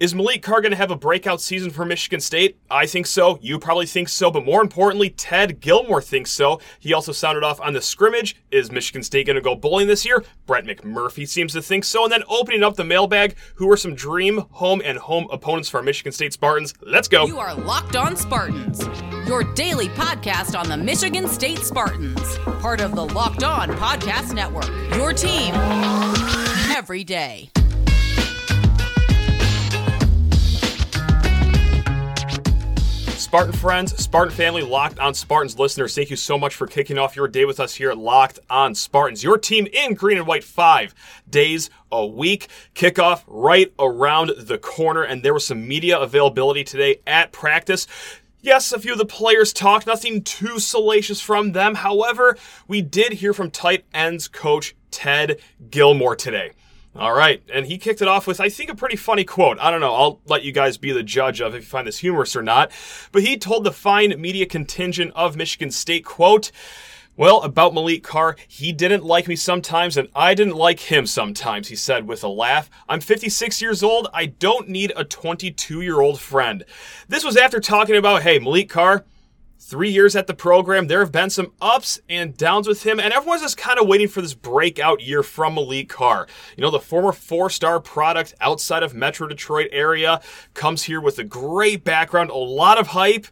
Is Maliq Carr going to have a breakout season for Michigan State? I think so. You probably think so. But more importantly, Ted Gilmore thinks so. He also sounded off on the scrimmage. Is Michigan State going to go bowling this year? Brett McMurphy seems to think so. And then opening up the mailbag, who are some dream home and home opponents for our Michigan State Spartans? Let's go. You are Locked On Spartans, your daily podcast on the Michigan State Spartans, part of the Locked On Podcast Network. Your team every day. Spartan friends, Spartan family, Locked on Spartans listeners, thank you so much for kicking off your day with us here at Locked on Spartans. Your team in green and white five days a week. Kickoff right around the corner, and there was some media availability today at practice. Yes, a few of the players talked, nothing too salacious from them. However, we did hear from tight ends coach Ted Gilmore today. All right, and he kicked it off with, I think, a pretty funny quote. I don't know, I'll let you guys be the judge of if you find this humorous or not. But he told the fine media contingent of Michigan State, quote, well, about Maliq Carr, he didn't like me sometimes and I didn't like him sometimes, he said with a laugh. I'm 56 years old. I don't need a 22 year old friend. This was after talking about, hey, Maliq Carr, three years at the program. There have been some ups and downs with him, and everyone's just kind of waiting for this breakout year from Maliq Carr. You know, the former four star product outside of Metro Detroit area comes here with a great background, a lot of hype.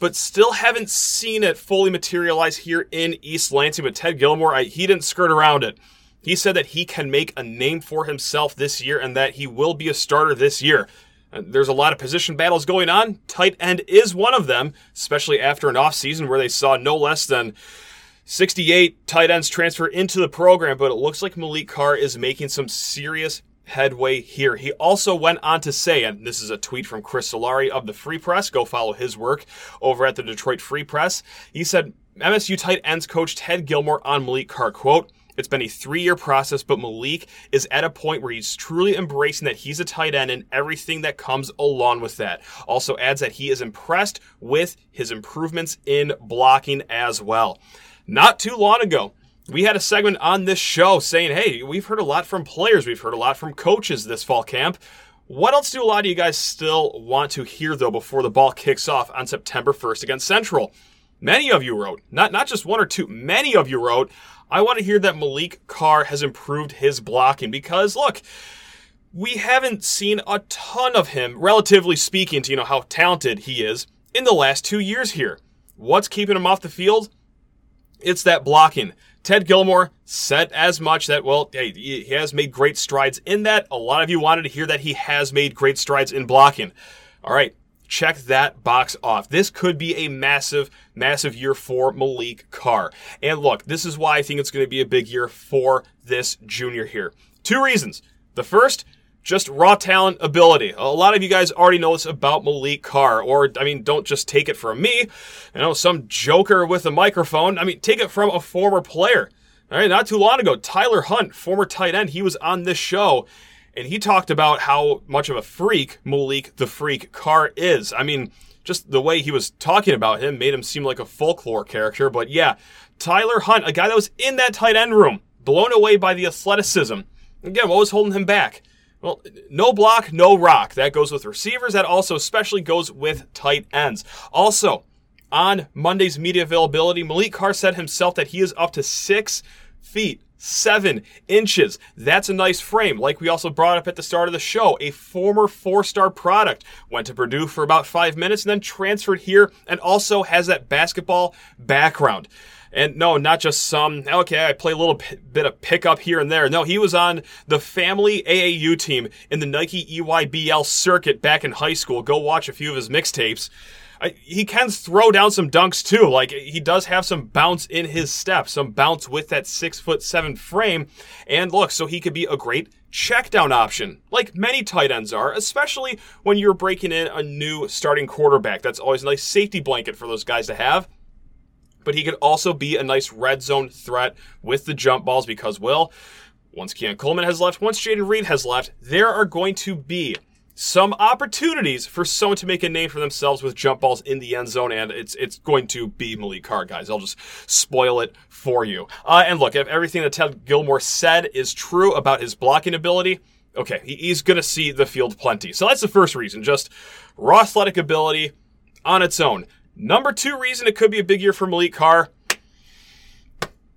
But still haven't seen it fully materialize here in East Lansing. But Ted Gilmore, I, he didn't skirt around it. He said that he can make a name for himself this year and that he will be a starter this year. Uh, there's a lot of position battles going on. Tight end is one of them, especially after an offseason where they saw no less than 68 tight ends transfer into the program. But it looks like Maliq Carr is making some serious headway here. He also went on to say, and this is a tweet from Chris Solari of the Free Press, go follow his work over at the Detroit Free Press. He said, MSU tight ends coach Ted Gilmore on Maliq Carr, quote, it's been a three year process, but Maliq is at a point where he's truly embracing that he's a tight end and everything that comes along with that. Also adds that he is impressed with his improvements in blocking as well. Not too long ago, we had a segment on this show saying, hey, we've heard a lot from players, we've heard a lot from coaches this fall camp. What else do a lot of you guys still want to hear, though, before the ball kicks off on September 1st against Central? Many of you wrote, not, not just one or two, many of you wrote, I want to hear that Maliq Carr has improved his blocking because, look, we haven't seen a ton of him, relatively speaking, to you know how talented he is in the last two years here. What's keeping him off the field? It's that blocking. Ted Gilmore said as much that, well, he has made great strides in that. A lot of you wanted to hear that he has made great strides in blocking. All right, check that box off. This could be a massive, massive year for Maliq Carr. And look, this is why I think it's going to be a big year for this junior here. Two reasons. The first, just raw talent ability. A lot of you guys already know this about Maliq Carr, or, I mean, don't just take it from me. You know some joker with a microphone. I mean, take it from a former player. All right, not too long ago, Tyler Hunt, former tight end, he was on this show, and he talked about how much of a freak Maliq the Freak Carr is. I mean, just the way he was talking about him made him seem like a folklore character. But yeah, Tyler Hunt, a guy that was in that tight end room, blown away by the athleticism. Again, what was holding him back? Well, no block, no rock. That goes with receivers. That also especially goes with tight ends. Also, on Monday's media availability, Maliq Carr said himself that he is up to six feet seven inches. That's a nice frame. Like we also brought up at the start of the show, a former four star product. Went to Purdue for about five minutes and then transferred here and also has that basketball background. And no, not just some, okay, I play a little bit of pickup here and there. No, he was on the family AAU team in the Nike EYBL circuit back in high school. Go watch a few of his mixtapes. I, he can throw down some dunks too. Like he does have some bounce in his step, some bounce with that six foot seven frame. And look, so he could be a great check down option, like many tight ends are, especially when you're breaking in a new starting quarterback. That's always a nice safety blanket for those guys to have. But he could also be a nice red zone threat with the jump balls because, well, once Keon Coleman has left, once Jayden Reed has left, there are going to be some opportunities for someone to make a name for themselves with jump balls in the end zone, and it's it's going to be Maliq Carr, guys. I'll just spoil it for you. Uh, and look, if everything that Ted Gilmore said is true about his blocking ability, Okay, he's going to see the field plenty. So that's the first reason, just raw athletic ability on its own. Number two reason it could be a big year for Maliq Carr.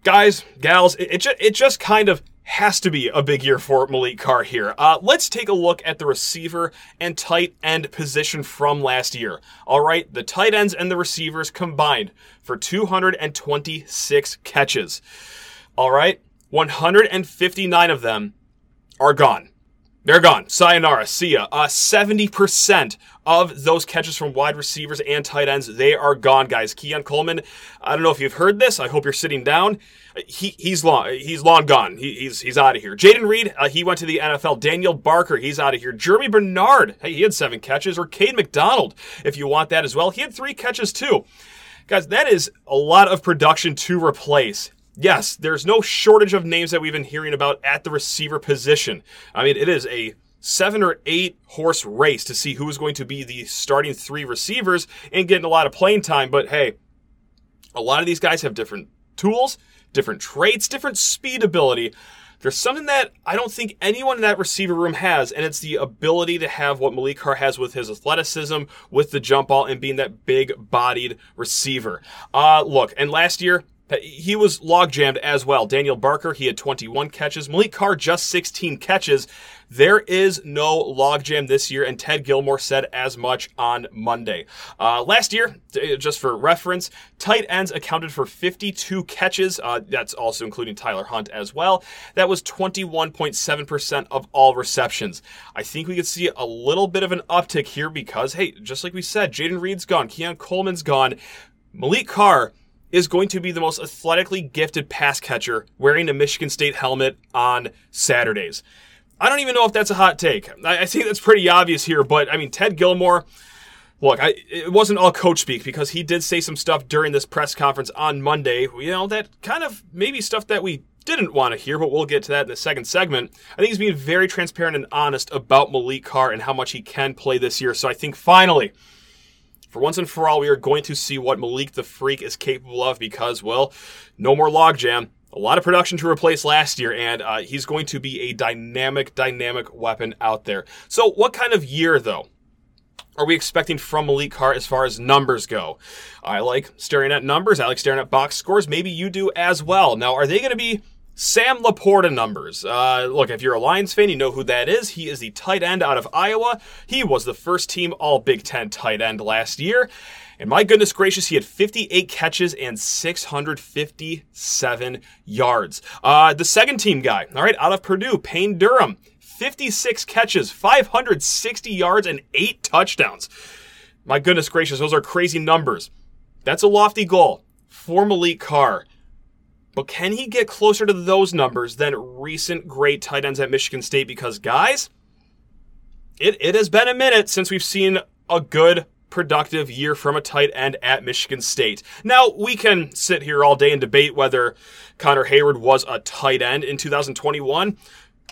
Guys, gals, it, it, it just kind of has to be a big year for Maliq Carr here. Uh, let's take a look at the receiver and tight end position from last year. All right, the tight ends and the receivers combined for 226 catches. All right, 159 of them are gone. They're gone. Sayonara. See ya. Uh, 70% of those catches from wide receivers and tight ends, they are gone, guys. Keon Coleman, I don't know if you've heard this. I hope you're sitting down. He, he's long, he's long gone. He, he's, he's out of here. Jayden Reed, uh, he went to the NFL. Daniel Barker, he's out of here. Germie Bernard, hey, he had seven catches. Or Cade McDonald, if you want that as well. He had three catches too. Guys, that is a lot of production to replace yes, there's no shortage of names that we've been hearing about at the receiver position. I mean, it is a seven or eight horse race to see who is going to be the starting three receivers and getting a lot of playing time. But hey, a lot of these guys have different tools, different traits, different speed ability. There's something that I don't think anyone in that receiver room has, and it's the ability to have what Maliq Carr has with his athleticism, with the jump ball, and being that big bodied receiver. Uh, look, and last year, he was log jammed as well. Daniel Barker, he had 21 catches. Maliq Carr, just 16 catches. There is no logjam this year, and Ted Gilmore said as much on Monday. Uh, last year, just for reference, tight ends accounted for 52 catches. Uh, that's also including Tyler Hunt as well. That was 21.7% of all receptions. I think we could see a little bit of an uptick here because, hey, just like we said, Jayden Reed's gone, Keon Coleman's gone. Maliq Carr is going to be the most athletically gifted pass catcher wearing a Michigan State helmet on Saturdays. I don't even know if that's a hot take. I, I think that's pretty obvious here, but I mean, Ted Gilmore, look, I, it wasn't all coach speak because he did say some stuff during this press conference on Monday, you know, that kind of maybe stuff that we didn't want to hear, but we'll get to that in the second segment. I think he's being very transparent and honest about Maliq Carr and how much he can play this year. So I think finally, for once and for all, we are going to see what Maliq the Freak is capable of because, well, no more logjam. A lot of production to replace last year, and uh, he's going to be a dynamic, dynamic weapon out there. So, what kind of year, though? are we expecting from Maliq Carr as far as numbers go? I like staring at numbers. I like staring at box scores. Maybe you do as well. Now, are they going to be Sam LaPorta numbers. Uh, look, if you're a Lions fan, you know who that is. He is the tight end out of Iowa. He was the first team All Big Ten tight end last year. And my goodness gracious, he had 58 catches and 657 yards. Uh, the second team guy, all right, out of Purdue, Payne Durham, 56 catches, 560 yards, and eight touchdowns. My goodness gracious, those are crazy numbers. That's a lofty goal for Maliq Carr. But can he get closer to those numbers than recent great tight ends at Michigan State? Because, guys, it, it has been a minute since we've seen a good, productive year from a tight end at Michigan State. Now, we can sit here all day and debate whether Connor Heyward was a tight end in 2021.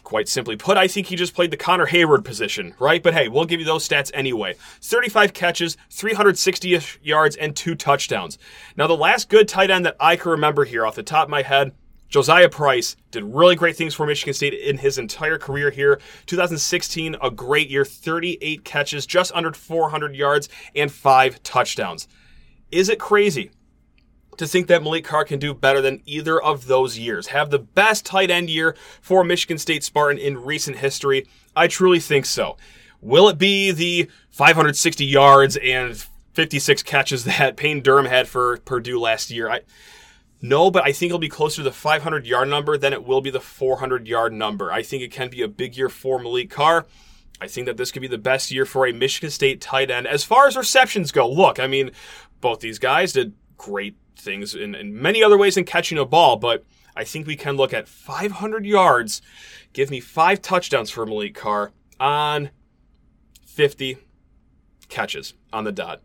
Quite simply put, I think he just played the Connor Heyward position, right? But hey, we'll give you those stats anyway. 35 catches, 360 yards, and two touchdowns. Now, the last good tight end that I can remember here off the top of my head, Josiah Price did really great things for Michigan State in his entire career here. 2016, a great year, 38 catches, just under 400 yards, and five touchdowns. Is it crazy to think that Maliq Carr can do better than either of those years. Have the best tight end year for Michigan State Spartan in recent history. I truly think so. Will it be the 560 yards and 56 catches that Payne Durham had for Purdue last year? I, no, but I think it'll be closer to the 500 yard number than it will be the 400 yard number. I think it can be a big year for Maliq Carr. I think that this could be the best year for a Michigan State tight end. As far as receptions go, look, I mean, both these guys did great things in, in many other ways than catching a ball, but I think we can look at 500 yards. Give me five touchdowns for Maliq Carr on 50 catches on the dot.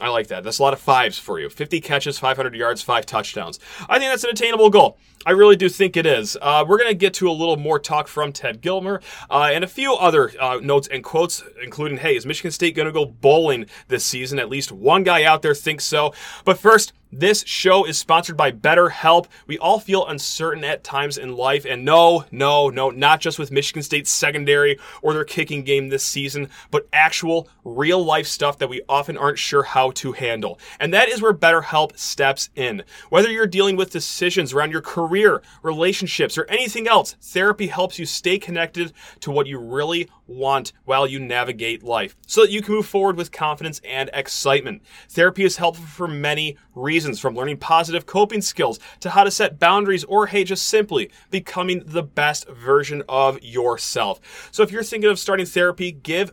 I like that. That's a lot of fives for you. 50 catches, 500 yards, five touchdowns. I think that's an attainable goal. I really do think it is. Uh, we're going to get to a little more talk from Ted Gilmore uh, and a few other uh, notes and quotes, including, hey, is Michigan State going to go bowling this season? At least one guy out there thinks so. But first, This show is sponsored by BetterHelp. We all feel uncertain at times in life, and no, no, no, not just with Michigan State secondary or their kicking game this season, but actual real life stuff that we often aren't sure how to handle. And that is where BetterHelp steps in. Whether you're dealing with decisions around your career, relationships, or anything else, therapy helps you stay connected to what you really want while you navigate life so that you can move forward with confidence and excitement. Therapy is helpful for many reasons from learning positive coping skills to how to set boundaries or hey, just simply becoming the best version of yourself. So if you're thinking of starting therapy, give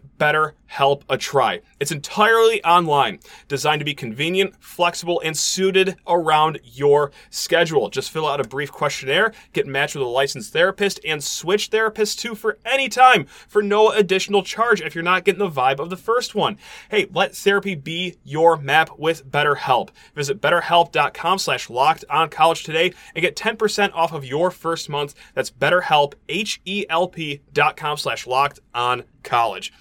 BetterHelp a try. It's entirely online, designed to be convenient, flexible, and suited around your schedule. Just fill out a brief questionnaire, get matched with a licensed therapist, and switch therapists too for any time for no additional charge if you're not getting the vibe of the first one. Hey, let therapy be your map with BetterHelp. Visit betterhelp.com slash locked on college today and get 10% off of your first month. That's betterhelp, H-E-L-P dot com slash locked on college.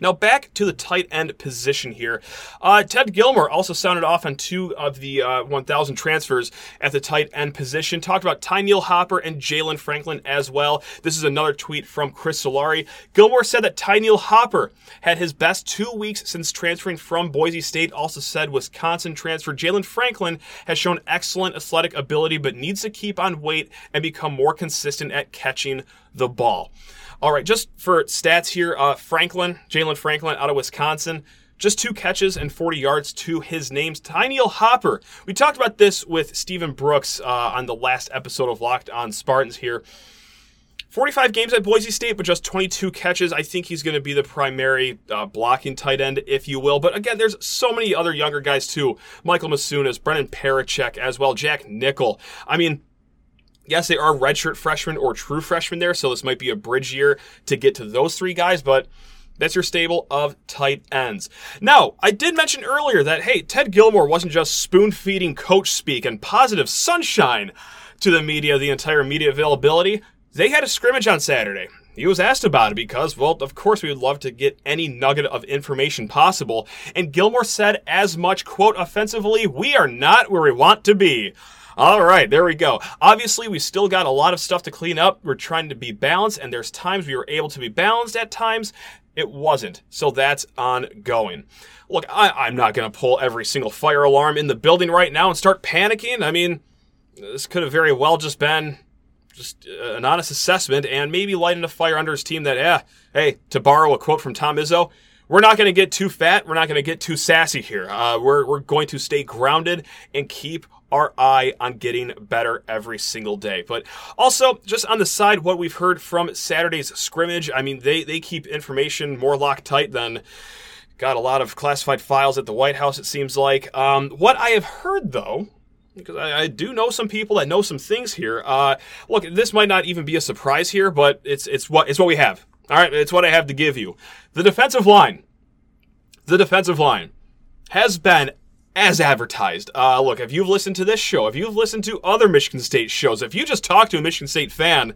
Now back to the tight end position here. Uh, Ted Gilmore also sounded off on two of the uh, 1,000 transfers at the tight end position. Talked about Tyneil Hopper and Jalen Franklin as well. This is another tweet from Chris Solari. Gilmore said that Tyneil Hopper had his best two weeks since transferring from Boise State. Also said Wisconsin transfer Jalen Franklin has shown excellent athletic ability, but needs to keep on weight and become more consistent at catching the ball. All right, just for stats here, uh, Franklin, Jalen Franklin out of Wisconsin, just two catches and 40 yards to his name's Tyneil Hopper. We talked about this with Stephen Brooks uh, on the last episode of Locked on Spartans here. 45 games at Boise State, but just 22 catches. I think he's going to be the primary uh, blocking tight end, if you will. But again, there's so many other younger guys too. Michael Masunas, Brennan Parachek as well, Jack Nickel. I mean, yes, they are redshirt freshmen or true freshmen there, so this might be a bridge year to get to those three guys, but that's your stable of tight ends. Now, I did mention earlier that, hey, Ted Gilmore wasn't just spoon feeding coach speak and positive sunshine to the media, the entire media availability. They had a scrimmage on Saturday. He was asked about it because, well, of course, we would love to get any nugget of information possible. And Gilmore said as much, quote, offensively, we are not where we want to be. All right, there we go. Obviously, we still got a lot of stuff to clean up. We're trying to be balanced, and there's times we were able to be balanced at times. It wasn't. So that's ongoing. Look, I, am not going to pull every single fire alarm in the building right now and start panicking. I mean, this could have very well just been just an honest assessment and maybe lighting a fire under his team that, eh, hey, to borrow a quote from Tom Izzo, we're not going to get too fat. We're not going to get too sassy here. Uh, we're, we're going to stay grounded and keep our eye on getting better every single day. But also, just on the side, what we've heard from Saturday's scrimmage, I mean, they, they keep information more locked tight than got a lot of classified files at the White House, it seems like. Um, what I have heard, though, because I, I, do know some people that know some things here. Uh, look, this might not even be a surprise here, but it's it's what it's what we have. All right, it's what I have to give you. The defensive line, the defensive line has been as advertised. Uh, look, if you've listened to this show, if you've listened to other Michigan State shows, if you just talk to a Michigan State fan,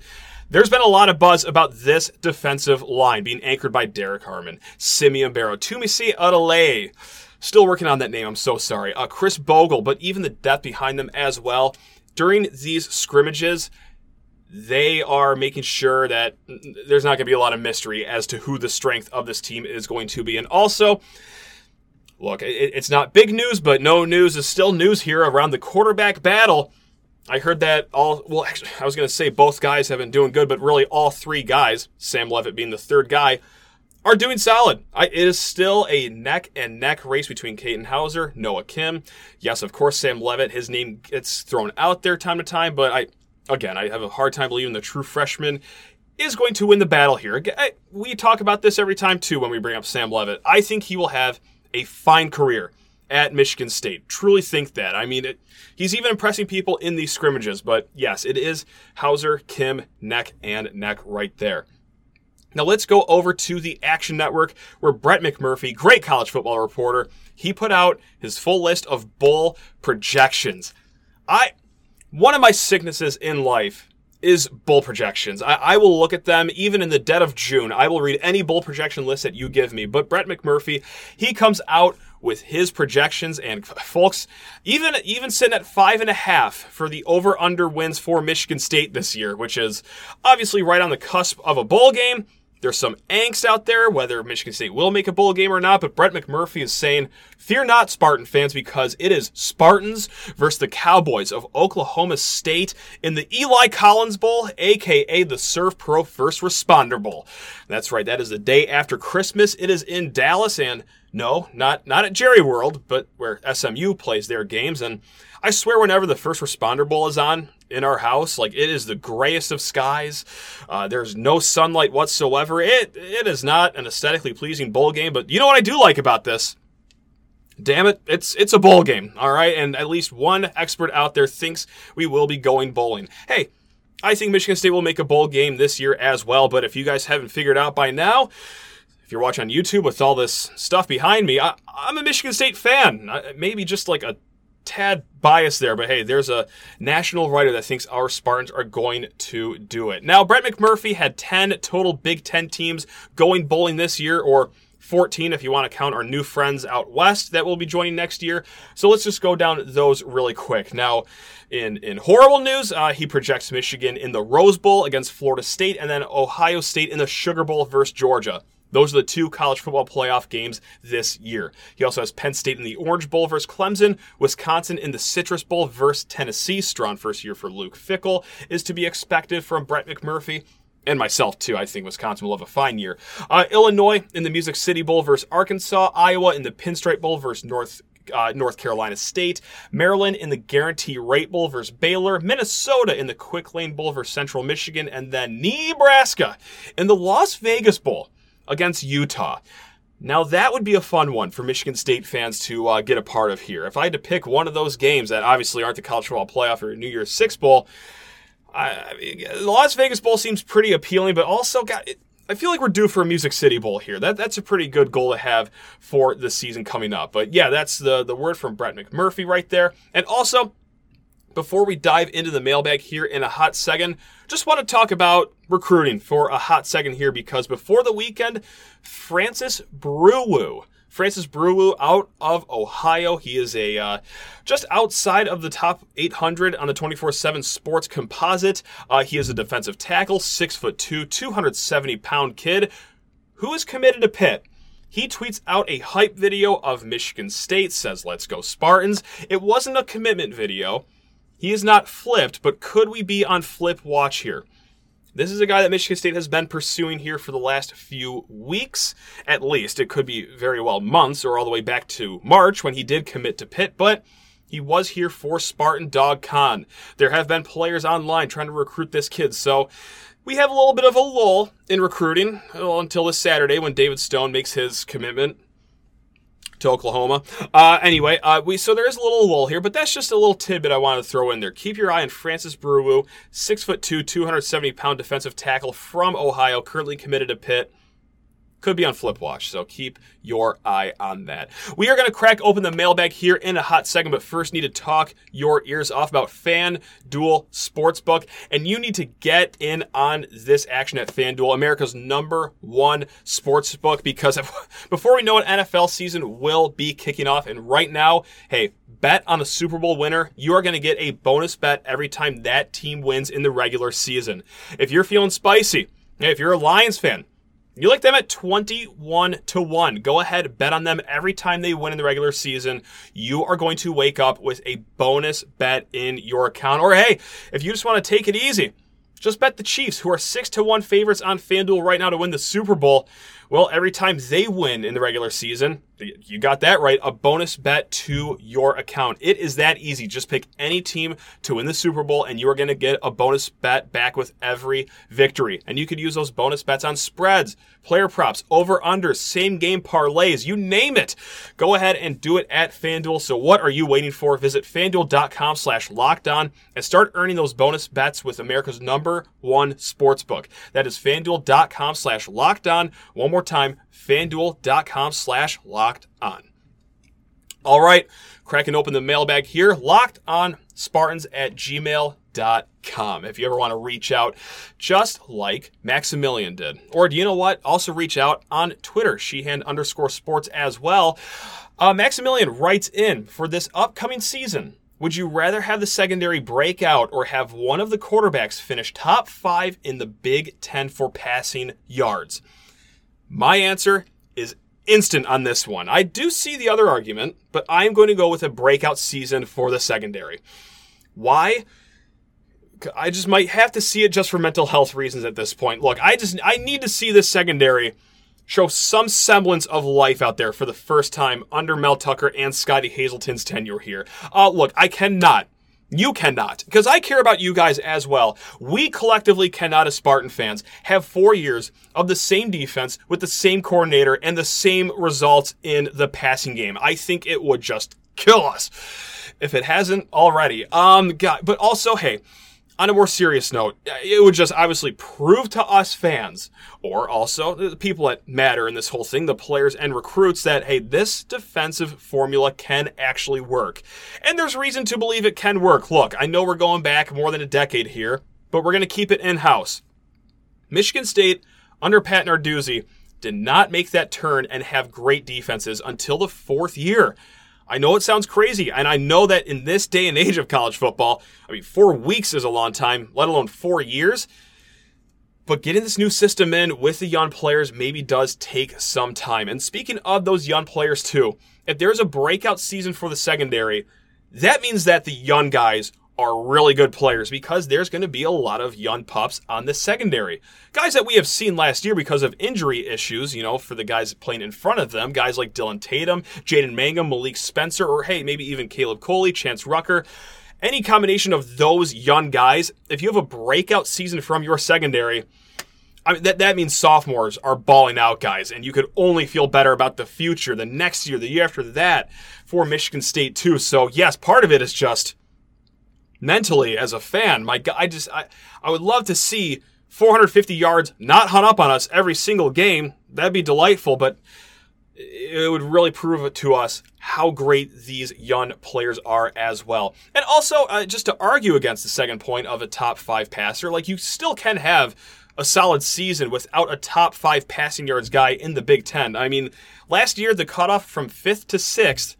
there's been a lot of buzz about this defensive line being anchored by Derek Harmon, Simeon Barrow, Tumisi Adelaide. Still working on that name, I'm so sorry. Uh, Khris Bogle, but even the depth behind them as well. During these scrimmages, they are making sure that there's not going to be a lot of mystery as to who the strength of this team is going to be. And also, Look, it, it's not big news, but no news is still news here around the quarterback battle. I heard that all, well, actually, I was going to say both guys have been doing good, but really all three guys, Sam Leavitt being the third guy, are doing solid. I, it is still a neck and neck race between Katin Houser, Noah Kim. Yes, of course, Sam Leavitt, his name gets thrown out there time to time, but I, again, I have a hard time believing the true freshman is going to win the battle here. We talk about this every time, too, when we bring up Sam Leavitt. I think he will have a fine career at Michigan State. Truly think that. I mean, it, he's even impressing people in these scrimmages, but yes, it is Houser, Kim, neck and neck right there. Now let's go over to the Action Network where Brett McMurphy, great college football reporter, he put out his full list of bowl projections. I one of my sicknesses in life is bull projections. I, I, will look at them even in the dead of June. I will read any bull projection list that you give me. But Brett McMurphy, he comes out with his projections and folks, even even sitting at five and a half for the over under wins for Michigan State this year, which is obviously right on the cusp of a bowl game. There's some angst out there whether Michigan State will make a bowl game or not, but Brett McMurphy is saying, Fear not, Spartan fans, because it is Spartans versus the Cowboys of Oklahoma State in the Eli Collins Bowl, aka the Servpro First Responder Bowl. That's right, that is the day after Christmas. It is in Dallas, and no, not not at Jerry World, but where SMU plays their games. And I swear, whenever the First Responder Bowl is on, in our house. Like it is the grayest of skies. Uh, there's no sunlight whatsoever. It it is not an aesthetically pleasing bowl game. But you know what I do like about this? Damn it, it's it's a bowl game, all right. And at least one expert out there thinks we will be going bowling. Hey. I think Michigan State will make a bowl game this year as well, but if you guys haven't figured out by now, if you're watching on YouTube with all this stuff behind me, I, am a Michigan State fan. Maybe just like a tad bias there, but hey, there's a national writer that thinks our Spartans are going to do it. Now, Brett McMurphy had 10 total Big Ten teams going bowling this year, or 14 if you want to count our new friends out west that will be joining next year. So let's just go down those really quick. Now, in, in horrible news, uh, he projects Michigan in the Rose Bowl against Florida State and then Ohio State in the Sugar Bowl versus Georgia. Those are the two college football playoff games this year. He also has Penn State in the Orange Bowl versus Clemson, Wisconsin in the Citrus Bowl versus Tennessee. Strong first year for Luke Fickell is to be expected from Brett McMurphy and myself too. I think Wisconsin will have a fine year. Uh, Illinois in the Music City Bowl versus Arkansas. Iowa in the Pinstripe Bowl versus North uh, North Carolina State, Maryland in the Guarantee Rate Bowl versus Baylor, Minnesota in the Quick Lane Bowl versus Central Michigan, and then Nebraska in the Las Vegas Bowl against Utah. Now that would be a fun one for Michigan State fans to uh, get a part of here. If I had to pick one of those games that obviously aren't the College Football Playoff or New Year's Six Bowl, I, I mean, the Las Vegas Bowl seems pretty appealing, but also got. I feel like we're due for a Music City Bowl here. That that's a pretty good goal to have for the season coming up. But yeah, that's the the word from Brett McMurphy right there. And also, before we dive into the mailbag here in a hot second, just want to talk about recruiting for a hot second here because before the weekend, Francis Brewu. Francis Brewu out of Ohio. He is a uh, just outside of the top 800 on the 24/7 Sports Composite. Uh, he is a defensive tackle, six foot two, 270 pound kid who is committed to Pitt. He tweets out a hype video of Michigan State, says, Let's go Spartans. It wasn't a commitment video. He is not flipped, but could we be on flip watch here? This is a guy that Michigan State has been pursuing here for the last few weeks, at least. It could be very well months or all the way back to March when he did commit to Pitt, but he was here for Spartan Dawg Con. There have been players online trying to recruit this kid, so we have a little bit of a lull in recruiting until this Saturday when David Stone makes his commitment to Oklahoma. Uh, anyway, uh, we so there is a little lull here, but that's just a little tidbit I wanted to throw in there. Keep your eye on Francis Brewu, six foot two, 270 pound defensive tackle from Ohio, currently committed to Pitt could be on flip watch, so keep your eye on that. We are going to crack open the mailbag here in a hot second, but first need to talk your ears off about FanDuel Sportsbook, and you need to get in on this action at FanDuel, America's number one sportsbook, because before we know it, NFL season will be kicking off, and right now, hey, bet on a Super Bowl winner, you are going to get a bonus bet every time that team wins in the regular season. If you're feeling spicy, if you're a Lions fan, you like them at 21 to 1. Go ahead, bet on them every time they win in the regular season. You are going to wake up with a bonus bet in your account. Or hey, if you just want to take it easy, just bet the Chiefs, who are 6 to 1 favorites on FanDuel right now to win the Super Bowl. Well, every time they win in the regular season, you got that right, a bonus bet to your account. It is that easy. Just pick any team to win the Super Bowl and you are going to get a bonus bet back with every victory. And you could use those bonus bets on spreads, player props, over under, same game parlays, you name it. Go ahead and do it at FanDuel. So what are you waiting for? Visit fanduel.com slash locked on and start earning those bonus bets with America's number one sportsbook. That is fanduel.com slash locked on. One more more time, fanduel.com slash locked on. All right, cracking open the mailbag here. Locked on Spartans at gmail.com if you ever want to reach out just like Maximilian did. Or do you know what? Also reach out on Twitter, Sheehan underscore sports as well. Uh, Maximilian writes in for this upcoming season. Would you rather have the secondary break out or have one of the quarterbacks finish top five in the Big Ten for passing yards? My answer is instant on this one. I do see the other argument, but I'm going to go with a breakout season for the secondary. Why? I just might have to see it just for mental health reasons at this point. Look, I just I need to see this secondary show some semblance of life out there for the first time under Mel Tucker and Scotty Hazelton's tenure here. Uh, look, I cannot. You cannot, because I care about you guys as well. We collectively cannot, as Spartan fans, have four years of the same defense with the same coordinator and the same results in the passing game. I think it would just kill us if it hasn't already. Um, God, but also, hey, on a more serious note, it would just obviously prove to us fans, or also the people that matter in this whole thing, the players and recruits, that hey, this defensive formula can actually work. And there's reason to believe it can work. Look, I know we're going back more than a decade here, but we're going to keep it in house. Michigan State, under Pat Narduzzi, did not make that turn and have great defenses until the fourth year. I know it sounds crazy, and I know that in this day and age of college football, I mean, four weeks is a long time, let alone four years. But getting this new system in with the young players maybe does take some time. And speaking of those young players, too, if there's a breakout season for the secondary, that means that the young guys are really good players because there's going to be a lot of young pups on the secondary. Guys that we have seen last year because of injury issues, you know, for the guys playing in front of them, guys like Dillon Tatum, Jaden Mangham, Malik Spencer, or hey, maybe even Caleb Coley, Chance Rucker. Any combination of those young guys, if you have a breakout season from your secondary, I mean, that, that means sophomores are balling out, guys, and you could only feel better about the future, the next year, the year after that for Michigan State, too. So, yes, part of it is just mentally as a fan. My God, I just I, I would love to see 450 yards not hung up on us every single game. That'd be delightful, but it would really prove to us how great these young players are as well. And also, uh, just to argue against the second point of a top five passer, like you still can have a solid season without a top five passing yards guy in the Big Ten. I mean, last year the cutoff from fifth to sixth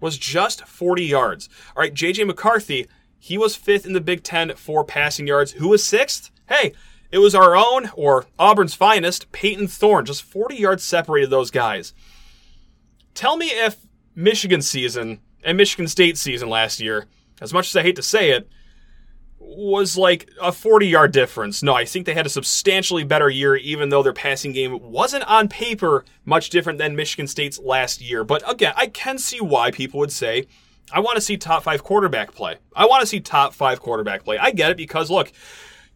was just 40 yards. All right, JJ McCarthy he was fifth in the Big Ten for passing yards. Who was sixth? Hey, it was our own, or Auburn's finest, Peyton Thorne. Just 40 yards separated those guys. Tell me if Michigan season and Michigan State season last year, as much as I hate to say it, was like a 40 yard difference. No, I think they had a substantially better year, even though their passing game wasn't on paper much different than Michigan State's last year. But again, I can see why people would say I want to see top five quarterback play. I want to see top five quarterback play. I get it because look,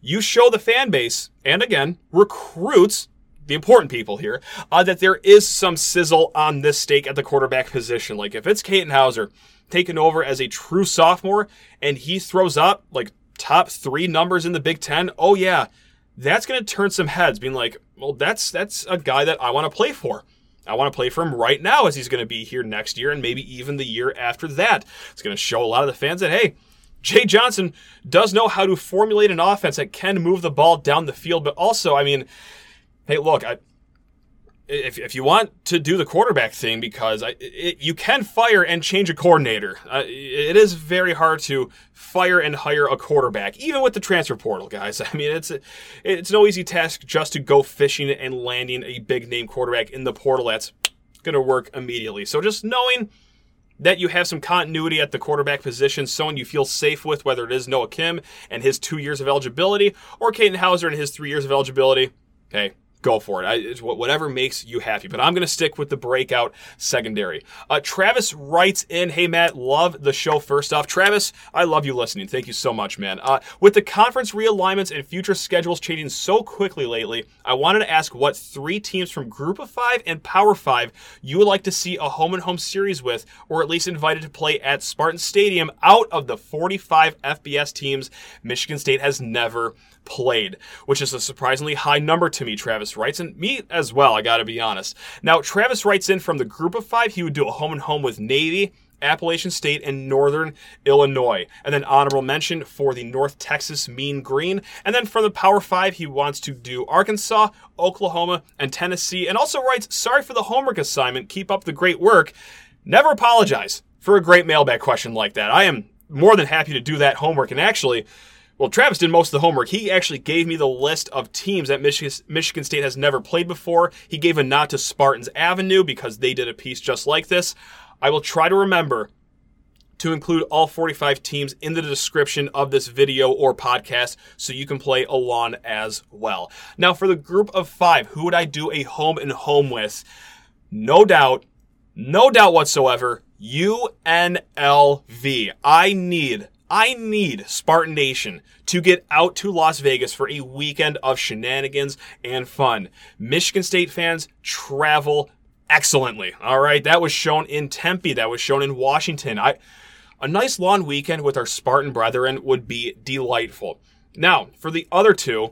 you show the fan base and again recruits the important people here uh, that there is some sizzle on this stake at the quarterback position. Like if it's Katin Houser taking over as a true sophomore and he throws up like top three numbers in the Big Ten, oh yeah, that's going to turn some heads. Being like, well, that's that's a guy that I want to play for. I want to play for him right now as he's going to be here next year and maybe even the year after that. It's going to show a lot of the fans that, hey, Jay Johnson does know how to formulate an offense that can move the ball down the field, but also, I mean, hey, look, I, if, if you want to do the quarterback thing, because I, it, you can fire and change a coordinator. Uh, it is very hard to fire and hire a quarterback, even with the transfer portal, guys. I mean, it's it's no easy task just to go fishing and landing a big name quarterback in the portal. That's going to work immediately. So just knowing that you have some continuity at the quarterback position, someone you feel safe with, whether it is Noah Kim and his two years of eligibility or Katin Houser and his three years of eligibility. Okay, go for it. I, whatever makes you happy. But I'm going to stick with the breakout secondary. Uh, Travis writes in, Hey, Matt, love the show first off. Travis, I love you listening. Thank you so much, man. Uh, with the conference realignments and future schedules changing so quickly lately, I wanted to ask what three teams from Group of Five and Power Five you would like to see a home and home series with, or at least invited to play at Spartan Stadium out of the 45 FBS teams Michigan State has never played, which is a surprisingly high number to me, Travis writes, and me as well, I gotta be honest. Now, Travis writes in from the group of five, he would do a home and home with Navy, Appalachian State, and Northern Illinois. And then honorable mention for the North Texas Mean Green. And then from the Power Five, he wants to do Arkansas, Oklahoma, and Tennessee. And also writes, sorry for the homework assignment. Keep up the great work. Never apologize for a great mailbag question like that. I am more than happy to do that homework. And actually, well, Travis did most of the homework. He actually gave me the list of teams that Michigan, State has never played before. He gave a nod to Spartans Avenue because they did a piece just like this. I will try to remember to include all 45 teams in the description of this video or podcast so you can play along as well. Now, for the group of five, who would I do a home and home with? No doubt, no doubt whatsoever, UNLV. I need I need Spartan Nation to get out to Las Vegas for a weekend of shenanigans and fun. Michigan State fans travel excellently. All right, that was shown in Tempe, that was shown in Washington. I a nice long weekend with our Spartan brethren would be delightful. Now, for the other two,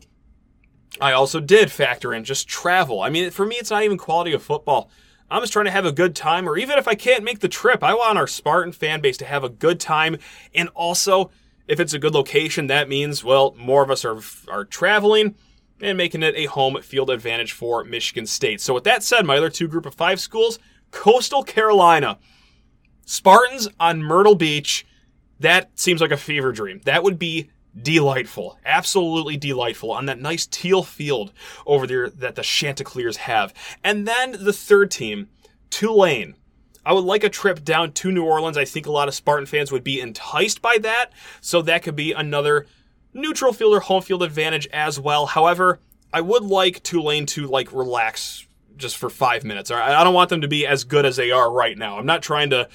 I also did factor in just travel. I mean, for me, it's not even quality of football. I'm just trying to have a good time, or even if I can't make the trip, I want our Spartan fan base to have a good time. And also, if it's a good location, that means, well, more of us are, are traveling and making it a home field advantage for Michigan State. So, with that said, my other two group of five schools, Coastal Carolina, Spartans on Myrtle Beach, that seems like a fever dream. That would be delightful, absolutely delightful on that nice teal field over there that the Chanticleers have. And then the third team, Tulane. I would like a trip down to New Orleans. I think a lot of Spartan fans would be enticed by that. So that could be another neutral field or home field advantage as well. However, I would like Tulane to like relax just for five minutes. I don't want them to be as good as they are right now. I'm not trying to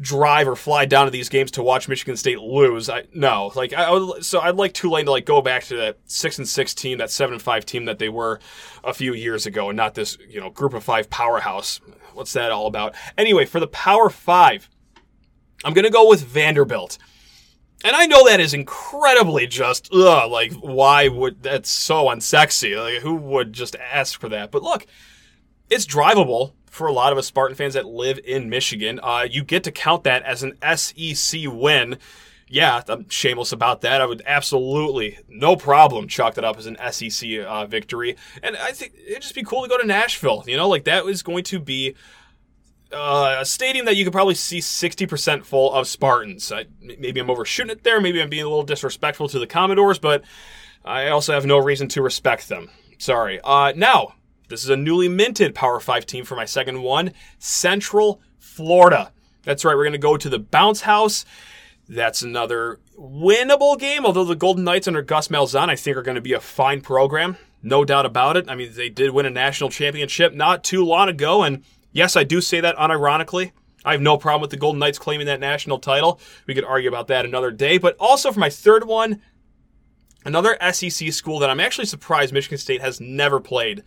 drive or fly down to these games to watch Michigan State lose. I no, like I, would, so I'd like Tulane to like go back to that six and six team, that seven and five team that they were a few years ago, and not this you know group of five powerhouse. What's that all about? Anyway, for the Power Five, I'm gonna go with Vanderbilt. And I know that is incredibly just, ugh, like, why would, that's so unsexy. Like, who would just ask for that? But look, it's drivable for a lot of us Spartan fans that live in Michigan. Uh, you get to count that as an SEC win. Yeah, I'm shameless about that. I would absolutely, no problem, chalk that up as an SEC uh, victory. And I think it'd just be cool to go to Nashville. You know, like that is going to be uh, a stadium that you could probably see 60% full of Spartans. I, maybe I'm overshooting it there. Maybe I'm being a little disrespectful to the Commodores, but I also have no reason to respect them. Sorry. Uh, now, this is a newly minted Power 5 team for my second one Central Florida. That's right, we're going to go to the Bounce House. That's another winnable game, although the Golden Knights under Gus Malzahn, I think, are going to be a fine program. No doubt about it. I mean, they did win a national championship not too long ago, and yes, I do say that unironically. I have no problem with the Golden Knights claiming that national title. We could argue about that another day. But also for my third one, another SEC school that I'm actually surprised Michigan State has never played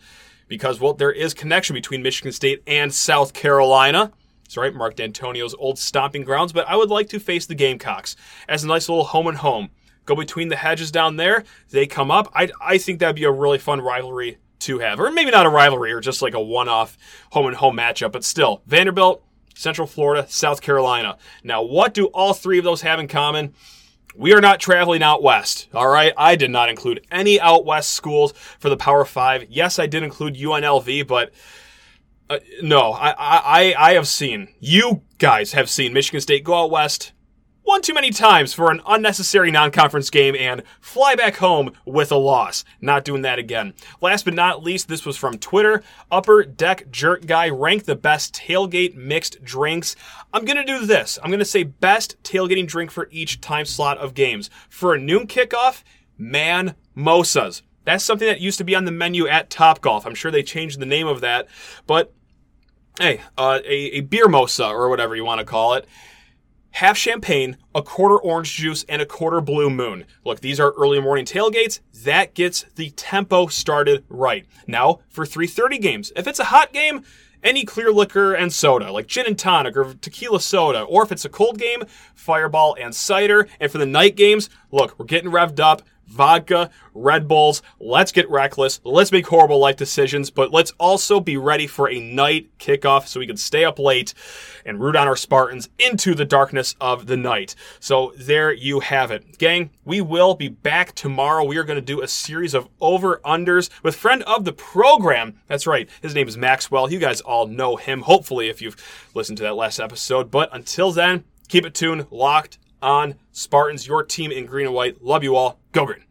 because, well, there is connection between Michigan State and South Carolina. That's right, Mark Dantonio's old stomping grounds, but I would like to face the Gamecocks as a nice little home and home. Go between the hedges down there, they come up. I, I think that'd be a really fun rivalry to have. Or maybe not a rivalry, or just like a one off home and home matchup, but still, Vanderbilt, Central Florida, South Carolina. Now, what do all three of those have in common? We are not traveling out west, all right? I did not include any out west schools for the Power Five. Yes, I did include UNLV, but uh, no, I, I, I have seen, you guys have seen Michigan State go out west one too many times for an unnecessary non-conference game and fly back home with a loss. Not doing that again. Last but not least, this was from Twitter. Upper Deck Jerk Guy ranked the best tailgate mixed drinks. I'm gonna do this. I'm gonna say best tailgating drink for each time slot of games. For a noon kickoff, man mosas. That's something that used to be on the menu at Top Golf. I'm sure they changed the name of that, but hey, uh, a, a beer mosa or whatever you want to call it half champagne, a quarter orange juice, and a quarter blue moon. Look, these are early morning tailgates. That gets the tempo started right. Now, for 3:30 games, if it's a hot game, any clear liquor and soda, like gin and tonic or tequila soda, or if it's a cold game, fireball and cider. And for the night games, look, we're getting revved up. Vodka, Red Bulls. Let's get reckless. Let's make horrible life decisions, but let's also be ready for a night kickoff so we can stay up late and root on our Spartans into the darkness of the night. So there you have it. Gang, we will be back tomorrow. We are going to do a series of over unders with friend of the program. That's right. His name is Maxwell. You guys all know him, hopefully, if you've listened to that last episode. But until then, keep it tuned, locked on Spartans, your team in green and white. Love you all. Go green.